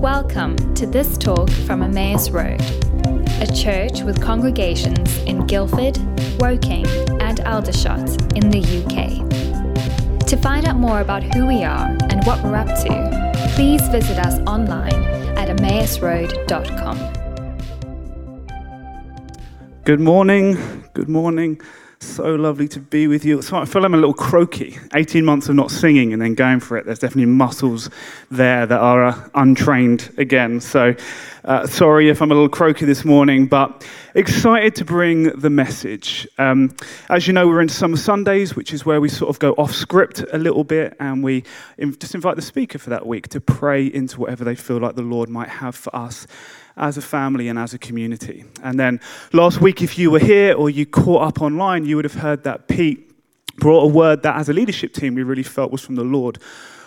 Welcome to this talk from Emmaus Road, a church with congregations in Guildford, Woking, and Aldershot in the UK. To find out more about who we are and what we're up to, please visit us online at emmausroad.com. Good morning. Good morning. So lovely to be with you. So I feel I'm a little croaky. 18 months of not singing and then going for it. There's definitely muscles there that are uh, untrained again. So uh, sorry if I'm a little croaky this morning, but excited to bring the message. Um, as you know, we're in Summer Sundays, which is where we sort of go off script a little bit and we just invite the speaker for that week to pray into whatever they feel like the Lord might have for us as a family and as a community. And then last week, if you were here or you caught up online, you would have heard that Pete brought a word that as a leadership team we really felt was from the Lord.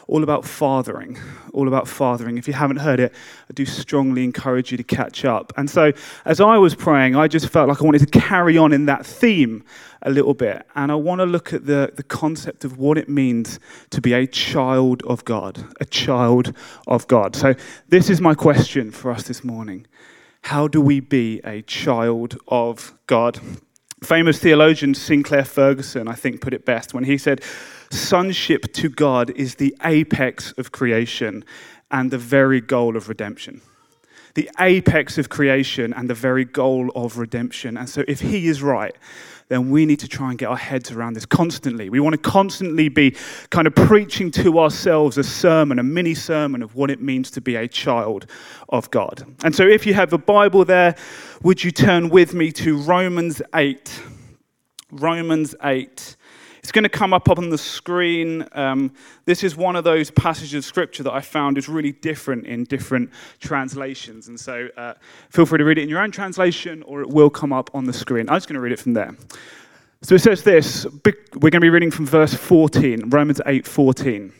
All about fathering, all about fathering. If you haven't heard it, I do strongly encourage you to catch up. And so, as I was praying, I just felt like I wanted to carry on in that theme a little bit. And I want to look at the, the concept of what it means to be a child of God, a child of God. So, this is my question for us this morning How do we be a child of God? Famous theologian Sinclair Ferguson, I think, put it best when he said, Sonship to God is the apex of creation and the very goal of redemption the apex of creation and the very goal of redemption. And so, if He is right, then we need to try and get our heads around this constantly. We want to constantly be kind of preaching to ourselves a sermon, a mini sermon of what it means to be a child of God. And so, if you have a Bible there, would you turn with me to Romans 8? Romans 8. It's going to come up on the screen. Um, this is one of those passages of scripture that I found is really different in different translations. And so uh, feel free to read it in your own translation or it will come up on the screen. I'm just going to read it from there. So it says this. We're going to be reading from verse 14, Romans 8 14.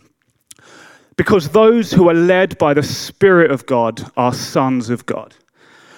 Because those who are led by the Spirit of God are sons of God.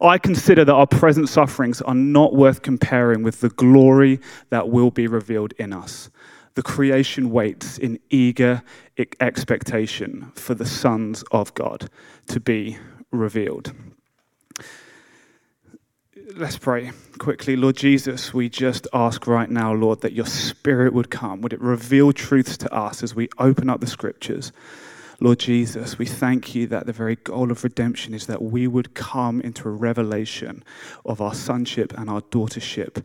I consider that our present sufferings are not worth comparing with the glory that will be revealed in us. The creation waits in eager expectation for the sons of God to be revealed. Let's pray quickly. Lord Jesus, we just ask right now, Lord, that your spirit would come. Would it reveal truths to us as we open up the scriptures? Lord Jesus, we thank you that the very goal of redemption is that we would come into a revelation of our sonship and our daughtership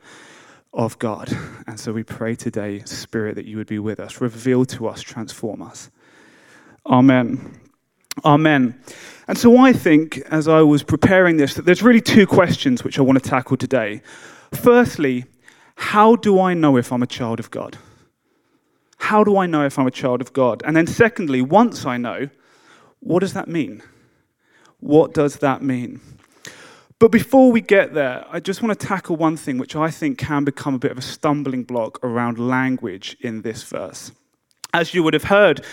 of God. And so we pray today, Spirit, that you would be with us, reveal to us, transform us. Amen. Amen. And so I think, as I was preparing this, that there's really two questions which I want to tackle today. Firstly, how do I know if I'm a child of God? How do I know if I'm a child of God? And then, secondly, once I know, what does that mean? What does that mean? But before we get there, I just want to tackle one thing which I think can become a bit of a stumbling block around language in this verse. As you would have heard,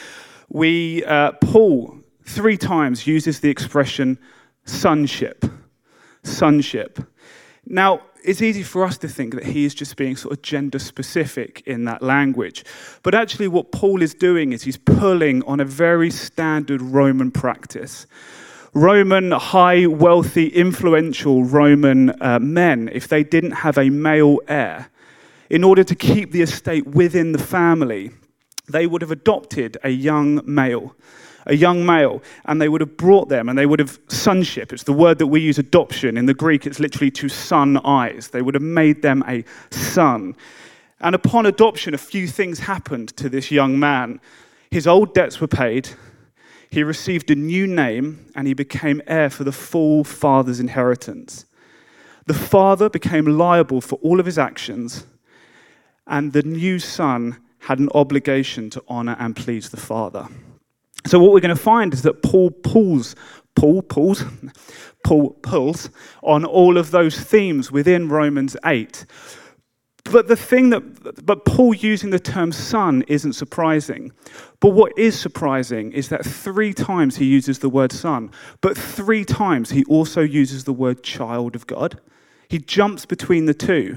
we, uh, Paul three times uses the expression sonship. Sonship. Now, it's easy for us to think that he is just being sort of gender specific in that language. But actually, what Paul is doing is he's pulling on a very standard Roman practice. Roman, high, wealthy, influential Roman uh, men, if they didn't have a male heir, in order to keep the estate within the family, they would have adopted a young male a young male, and they would have brought them, and they would have sonship. It's the word that we use adoption. In the Greek, it's literally to son eyes. They would have made them a son. And upon adoption, a few things happened to this young man. His old debts were paid, he received a new name, and he became heir for the full father's inheritance. The father became liable for all of his actions, and the new son had an obligation to honor and please the father. So, what we're going to find is that Paul pulls, Paul pulls, Paul pulls on all of those themes within Romans 8. But the thing that, but Paul using the term son isn't surprising. But what is surprising is that three times he uses the word son, but three times he also uses the word child of God. He jumps between the two.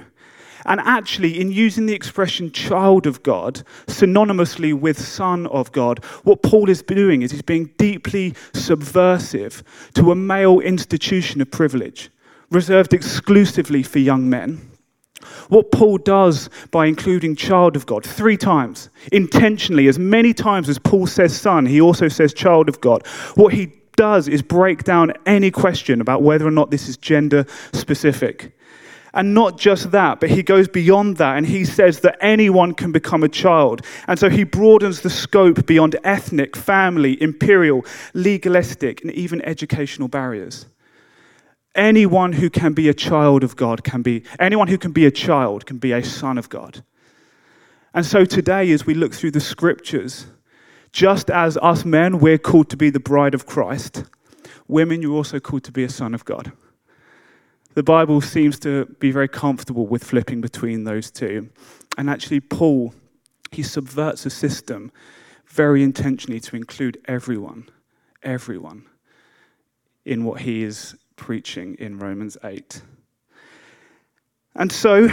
And actually, in using the expression child of God synonymously with son of God, what Paul is doing is he's being deeply subversive to a male institution of privilege reserved exclusively for young men. What Paul does by including child of God three times, intentionally, as many times as Paul says son, he also says child of God. What he does is break down any question about whether or not this is gender specific. And not just that, but he goes beyond that and he says that anyone can become a child. And so he broadens the scope beyond ethnic, family, imperial, legalistic, and even educational barriers. Anyone who can be a child of God can be, anyone who can be a child can be a son of God. And so today, as we look through the scriptures, just as us men, we're called to be the bride of Christ, women, you're also called to be a son of God. The Bible seems to be very comfortable with flipping between those two. And actually, Paul, he subverts a system very intentionally to include everyone, everyone, in what he is preaching in Romans 8. And so,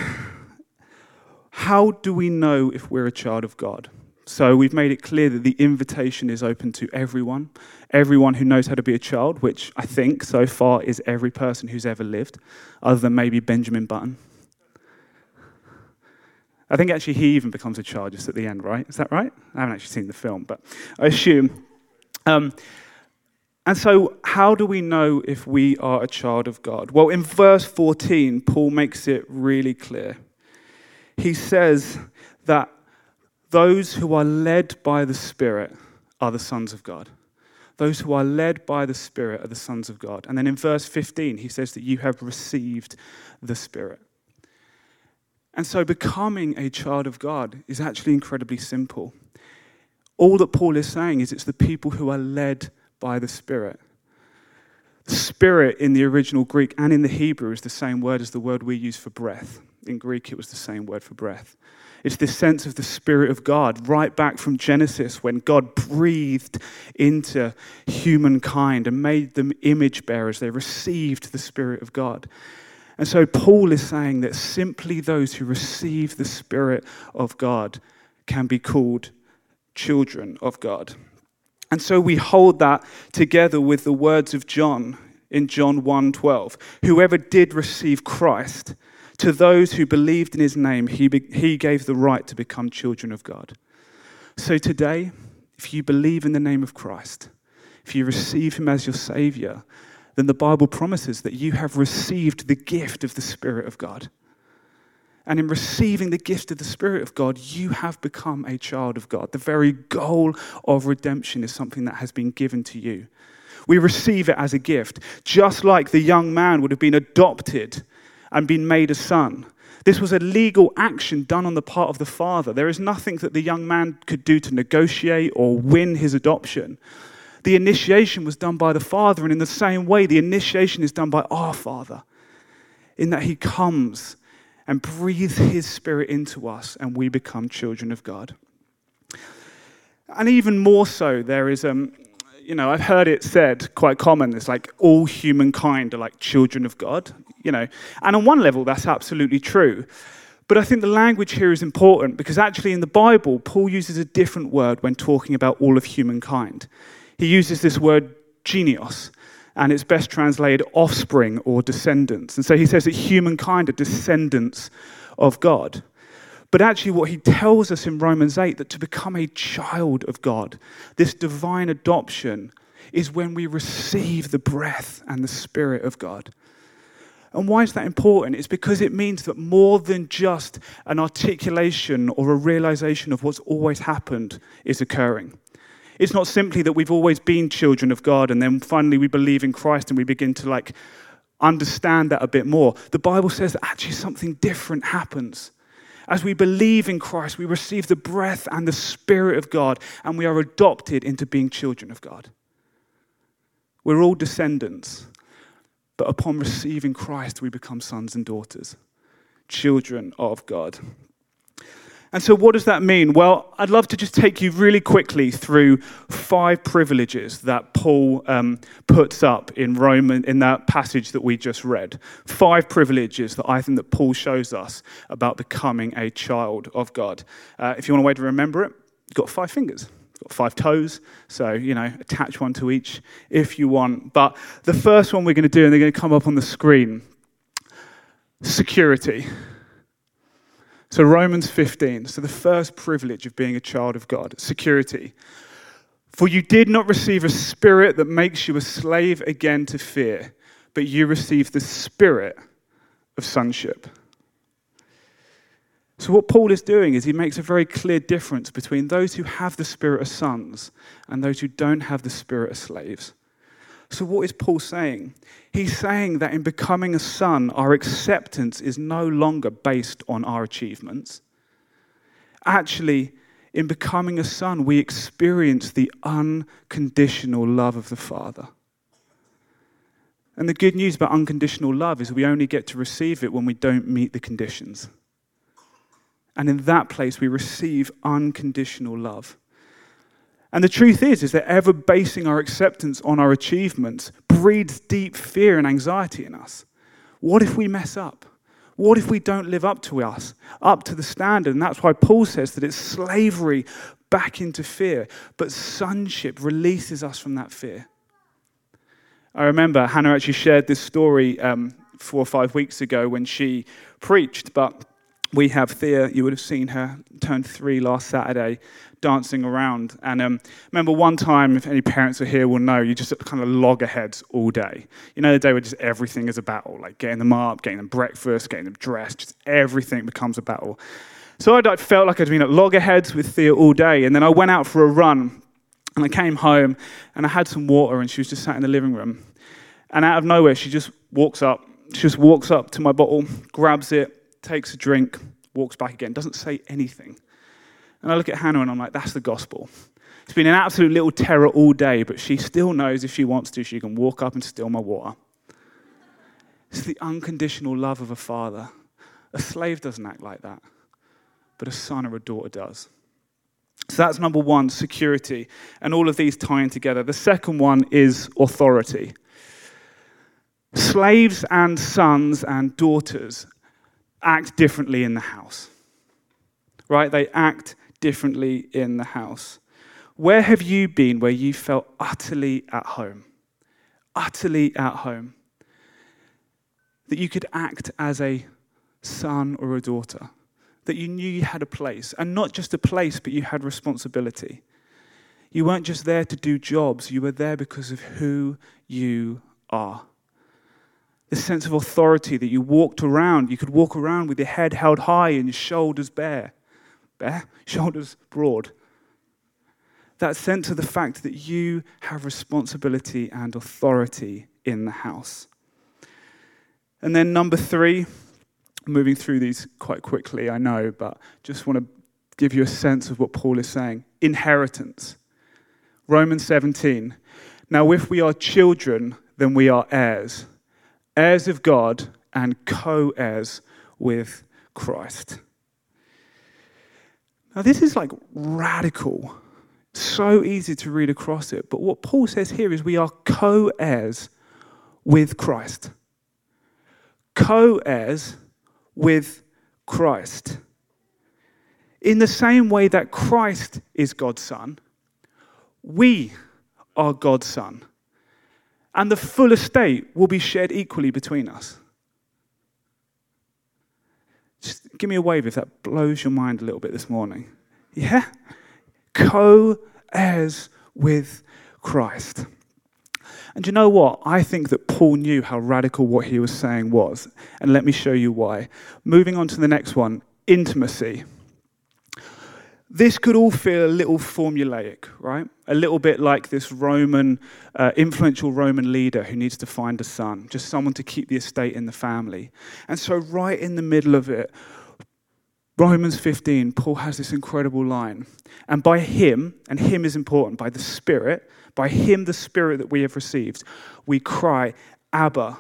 how do we know if we're a child of God? So, we've made it clear that the invitation is open to everyone, everyone who knows how to be a child, which I think so far is every person who's ever lived, other than maybe Benjamin Button. I think actually he even becomes a child just at the end, right? Is that right? I haven't actually seen the film, but I assume. Um, and so, how do we know if we are a child of God? Well, in verse 14, Paul makes it really clear. He says that those who are led by the Spirit are the sons of God. Those who are led by the Spirit are the sons of God. And then in verse 15, he says that you have received the Spirit. And so, becoming a child of God is actually incredibly simple. All that Paul is saying is it's the people who are led by the Spirit. Spirit in the original Greek and in the Hebrew is the same word as the word we use for breath. In Greek, it was the same word for breath. It's this sense of the Spirit of God, right back from Genesis, when God breathed into humankind and made them image bearers. They received the Spirit of God. And so Paul is saying that simply those who receive the Spirit of God can be called children of God. And so we hold that together with the words of John in John 1:12. Whoever did receive Christ, to those who believed in his name, he, be, he gave the right to become children of God. So today, if you believe in the name of Christ, if you receive him as your savior, then the Bible promises that you have received the gift of the Spirit of God. And in receiving the gift of the Spirit of God, you have become a child of God. The very goal of redemption is something that has been given to you. We receive it as a gift, just like the young man would have been adopted and been made a son. This was a legal action done on the part of the father. There is nothing that the young man could do to negotiate or win his adoption. The initiation was done by the father, and in the same way, the initiation is done by our father, in that he comes and breathes his spirit into us, and we become children of God. And even more so, there is, um, you know, I've heard it said quite common, it's like all humankind are like children of God, you know. And on one level, that's absolutely true. But I think the language here is important because actually in the Bible, Paul uses a different word when talking about all of humankind. He uses this word genios, and it's best translated offspring or descendants. And so he says that humankind are descendants of God. But actually, what he tells us in Romans 8 that to become a child of God, this divine adoption, is when we receive the breath and the spirit of God. And why is that important? It's because it means that more than just an articulation or a realization of what's always happened is occurring. It's not simply that we've always been children of God and then finally we believe in Christ and we begin to like understand that a bit more. The Bible says that actually something different happens. As we believe in Christ, we receive the breath and the Spirit of God and we are adopted into being children of God. We're all descendants, but upon receiving Christ, we become sons and daughters, children of God. And so, what does that mean? Well, I'd love to just take you really quickly through five privileges that Paul um, puts up in Roman in that passage that we just read. Five privileges that I think that Paul shows us about becoming a child of God. Uh, if you want a way to remember it, you've got five fingers. Got five toes, so you know, attach one to each if you want. But the first one we're going to do, and they're going to come up on the screen security. So, Romans 15. So, the first privilege of being a child of God security. For you did not receive a spirit that makes you a slave again to fear, but you received the spirit of sonship. So, what Paul is doing is he makes a very clear difference between those who have the spirit of sons and those who don't have the spirit of slaves. So, what is Paul saying? He's saying that in becoming a son, our acceptance is no longer based on our achievements. Actually, in becoming a son, we experience the unconditional love of the Father. And the good news about unconditional love is we only get to receive it when we don't meet the conditions. And in that place, we receive unconditional love. And the truth is, is that ever basing our acceptance on our achievements breeds deep fear and anxiety in us. What if we mess up? What if we don't live up to us, up to the standard? And that's why Paul says that it's slavery back into fear. But sonship releases us from that fear. I remember Hannah actually shared this story um, four or five weeks ago when she preached, but we have Thea, you would have seen her, turned three last Saturday, dancing around. And um, remember one time, if any parents are here will know, you just kind of loggerheads all day. You know, the day where just everything is a battle, like getting them up, getting them breakfast, getting them dressed, just everything becomes a battle. So I felt like I'd been at loggerheads with Thea all day. And then I went out for a run and I came home and I had some water and she was just sat in the living room. And out of nowhere, she just walks up. She just walks up to my bottle, grabs it, takes a drink, walks back again, doesn't say anything. And I look at Hannah and I'm like, that's the gospel. It's been an absolute little terror all day, but she still knows if she wants to, she can walk up and steal my water. It's the unconditional love of a father. A slave doesn't act like that, but a son or a daughter does. So that's number one, security. And all of these tying together. The second one is authority. Slaves and sons and daughters act differently in the house, right? They act differently in the house. Where have you been where you felt utterly at home? Utterly at home. That you could act as a son or a daughter. That you knew you had a place. And not just a place, but you had responsibility. You weren't just there to do jobs, you were there because of who you are. This sense of authority that you walked around, you could walk around with your head held high and your shoulders bare bare, shoulders broad. That sense of the fact that you have responsibility and authority in the house. And then, number three, moving through these quite quickly, I know, but just want to give you a sense of what Paul is saying inheritance. Romans 17. Now, if we are children, then we are heirs, heirs of God and co heirs with Christ. Now, this is like radical. So easy to read across it. But what Paul says here is we are co heirs with Christ. Co heirs with Christ. In the same way that Christ is God's Son, we are God's Son. And the full estate will be shared equally between us. Just give me a wave if that blows your mind a little bit this morning. Yeah? Co heirs with Christ. And you know what? I think that Paul knew how radical what he was saying was. And let me show you why. Moving on to the next one intimacy. This could all feel a little formulaic, right? A little bit like this Roman, uh, influential Roman leader who needs to find a son, just someone to keep the estate in the family. And so, right in the middle of it, Romans 15, Paul has this incredible line. And by him, and him is important, by the Spirit, by him, the Spirit that we have received, we cry, Abba,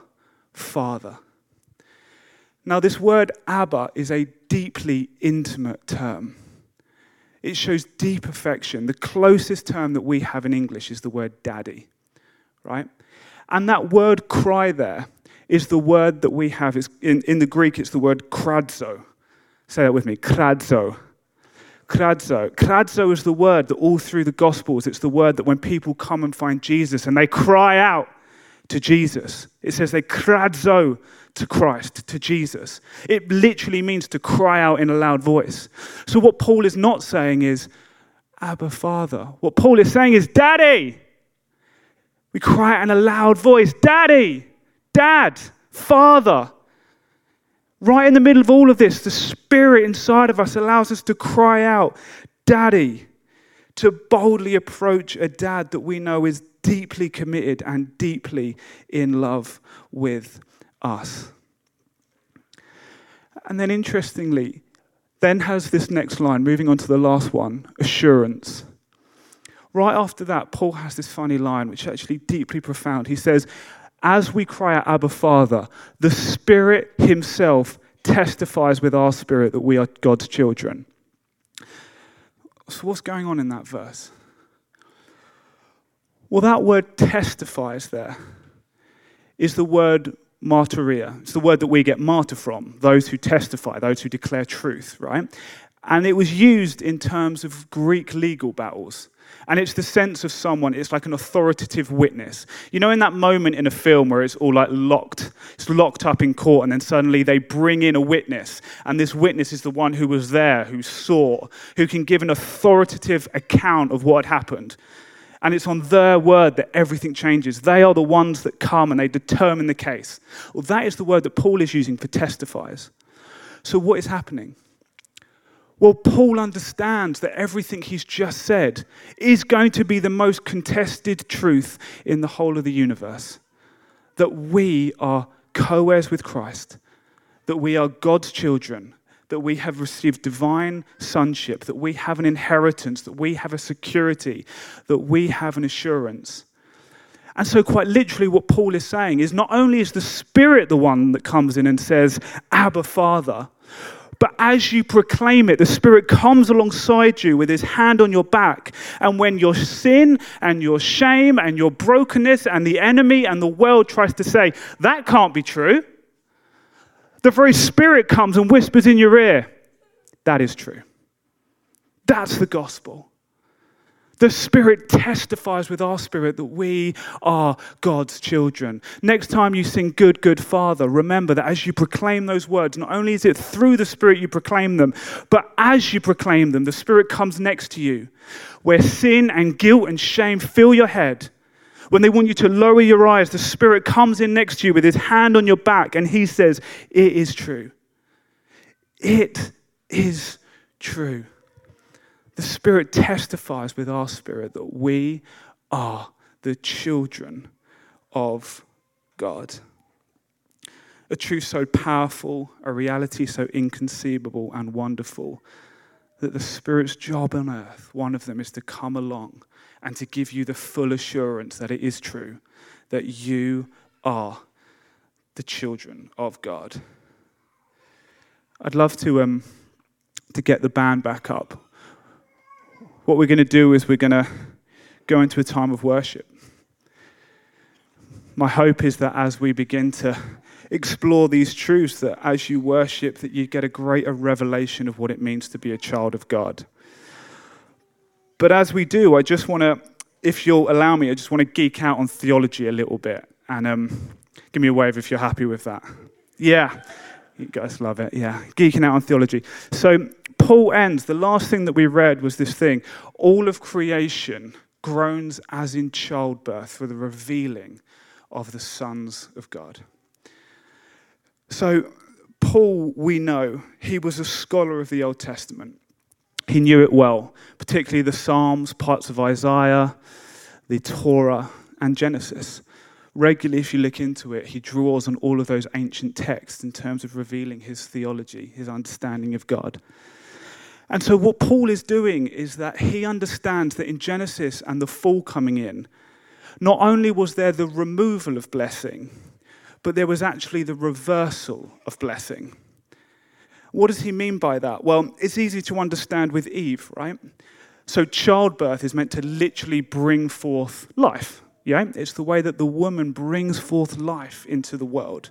Father. Now, this word Abba is a deeply intimate term. It shows deep affection. The closest term that we have in English is the word daddy, right? And that word cry there is the word that we have. in, in the Greek, it's the word kradzo. Say that with me kradzo. Kradzo. Kradzo is the word that all through the Gospels, it's the word that when people come and find Jesus and they cry out to Jesus, it says they kradzo to Christ, to Jesus. It literally means to cry out in a loud voice. So, what Paul is not saying is, Abba, Father. What Paul is saying is, Daddy. We cry out in a loud voice, Daddy, Dad, Father. Right in the middle of all of this, the Spirit inside of us allows us to cry out, Daddy, to boldly approach a dad that we know is deeply committed and deeply in love with us. And then, interestingly, then has this next line, moving on to the last one assurance. Right after that, Paul has this funny line, which is actually deeply profound. He says, As we cry out, Abba, Father, the Spirit Himself testifies with our spirit that we are God's children. So, what's going on in that verse? Well, that word testifies there is the word martyria. It's the word that we get martyr from, those who testify, those who declare truth, right? And it was used in terms of Greek legal battles. And it's the sense of someone, it's like an authoritative witness. You know, in that moment in a film where it's all like locked, it's locked up in court, and then suddenly they bring in a witness, and this witness is the one who was there, who saw, who can give an authoritative account of what had happened. And it's on their word that everything changes. They are the ones that come and they determine the case. Well, that is the word that Paul is using for testifiers. So, what is happening? Well, Paul understands that everything he's just said is going to be the most contested truth in the whole of the universe. That we are co heirs with Christ, that we are God's children, that we have received divine sonship, that we have an inheritance, that we have a security, that we have an assurance. And so, quite literally, what Paul is saying is not only is the Spirit the one that comes in and says, Abba, Father, but as you proclaim it, the Spirit comes alongside you with His hand on your back. And when your sin and your shame and your brokenness and the enemy and the world tries to say, that can't be true, the very Spirit comes and whispers in your ear, that is true. That's the gospel. The Spirit testifies with our spirit that we are God's children. Next time you sing Good, Good Father, remember that as you proclaim those words, not only is it through the Spirit you proclaim them, but as you proclaim them, the Spirit comes next to you, where sin and guilt and shame fill your head when they want you to lower your eyes, the Spirit comes in next to you with his hand on your back and he says, It is true. It is true. The Spirit testifies with our spirit that we are the children of God. A truth so powerful, a reality so inconceivable and wonderful that the Spirit's job on earth, one of them, is to come along and to give you the full assurance that it is true, that you are the children of God. I'd love to, um, to get the band back up. What we're going to do is we're going to go into a time of worship. My hope is that as we begin to explore these truths, that as you worship, that you get a greater revelation of what it means to be a child of God. But as we do, I just want to, if you'll allow me, I just want to geek out on theology a little bit. And um, give me a wave if you're happy with that. Yeah, you guys love it. Yeah, geeking out on theology. So Paul ends, the last thing that we read was this thing all of creation groans as in childbirth for the revealing of the sons of God. So, Paul, we know, he was a scholar of the Old Testament. He knew it well, particularly the Psalms, parts of Isaiah, the Torah, and Genesis. regularly, if you look into it, he draws on all of those ancient texts in terms of revealing his theology, his understanding of God. And so, what Paul is doing is that he understands that in Genesis and the fall coming in, not only was there the removal of blessing, but there was actually the reversal of blessing. What does he mean by that? Well, it's easy to understand with Eve, right? So, childbirth is meant to literally bring forth life. Yeah? It's the way that the woman brings forth life into the world.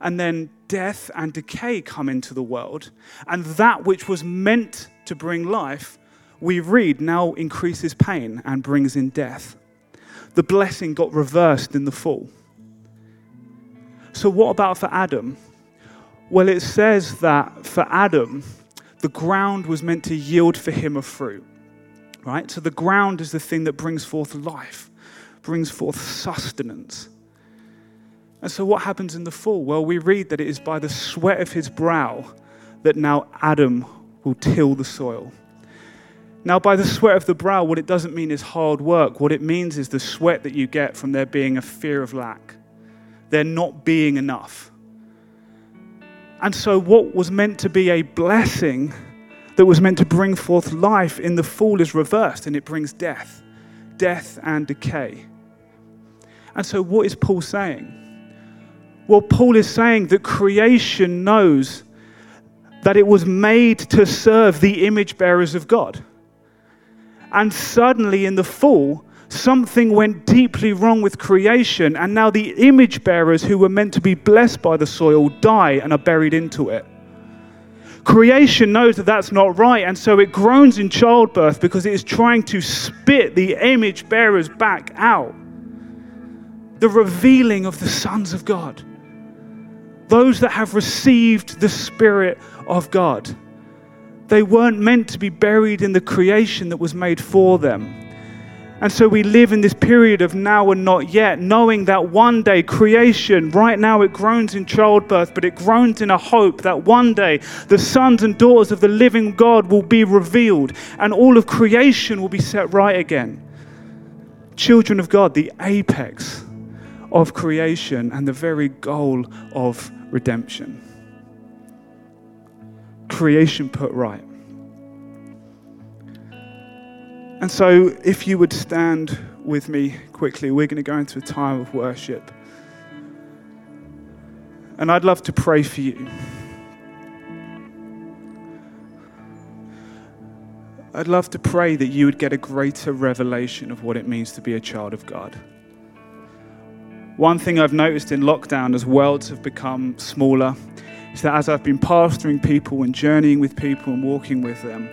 And then death and decay come into the world. And that which was meant to bring life, we read, now increases pain and brings in death. The blessing got reversed in the fall. So, what about for Adam? Well, it says that for Adam, the ground was meant to yield for him a fruit, right? So, the ground is the thing that brings forth life brings forth sustenance. And so, what happens in the fall? Well, we read that it is by the sweat of his brow that now Adam will till the soil. Now, by the sweat of the brow, what it doesn't mean is hard work. What it means is the sweat that you get from there being a fear of lack, there not being enough. And so, what was meant to be a blessing that was meant to bring forth life in the fall is reversed and it brings death, death and decay. And so, what is Paul saying? Well, Paul is saying that creation knows that it was made to serve the image bearers of God. And suddenly, in the fall, something went deeply wrong with creation, and now the image bearers who were meant to be blessed by the soil die and are buried into it. Creation knows that that's not right, and so it groans in childbirth because it is trying to spit the image bearers back out the revealing of the sons of God. Those that have received the Spirit of God. They weren't meant to be buried in the creation that was made for them. And so we live in this period of now and not yet, knowing that one day creation, right now it groans in childbirth, but it groans in a hope that one day the sons and daughters of the living God will be revealed and all of creation will be set right again. Children of God, the apex of creation and the very goal of redemption. Creation put right. And so, if you would stand with me quickly, we're going to go into a time of worship. And I'd love to pray for you. I'd love to pray that you would get a greater revelation of what it means to be a child of God. One thing I've noticed in lockdown as worlds have become smaller is that as I've been pastoring people and journeying with people and walking with them,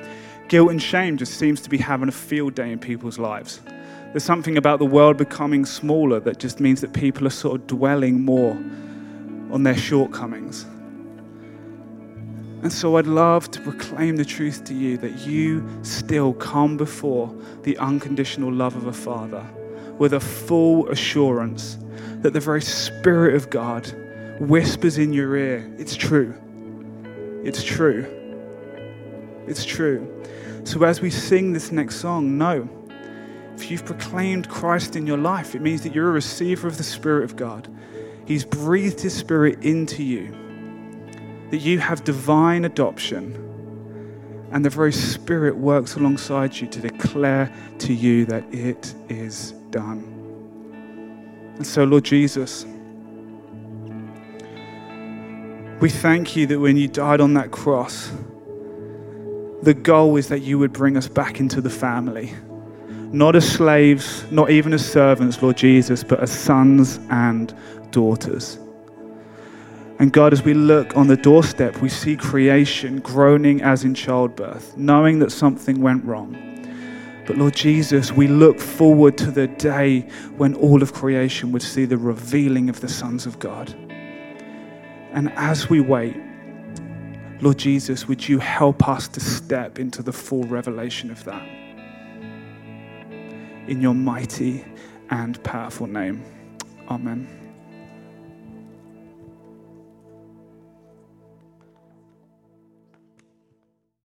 guilt and shame just seems to be having a field day in people's lives. There's something about the world becoming smaller that just means that people are sort of dwelling more on their shortcomings. And so I'd love to proclaim the truth to you that you still come before the unconditional love of a Father with a full assurance that the very Spirit of God whispers in your ear, It's true. It's true. It's true. So as we sing this next song, know if you've proclaimed Christ in your life, it means that you're a receiver of the Spirit of God. He's breathed His Spirit into you, that you have divine adoption, and the very Spirit works alongside you to declare to you that it is done. And so, Lord Jesus, we thank you that when you died on that cross, the goal is that you would bring us back into the family. Not as slaves, not even as servants, Lord Jesus, but as sons and daughters. And God, as we look on the doorstep, we see creation groaning as in childbirth, knowing that something went wrong. But Lord Jesus, we look forward to the day when all of creation would see the revealing of the sons of God. And as we wait, Lord Jesus, would you help us to step into the full revelation of that? In your mighty and powerful name. Amen.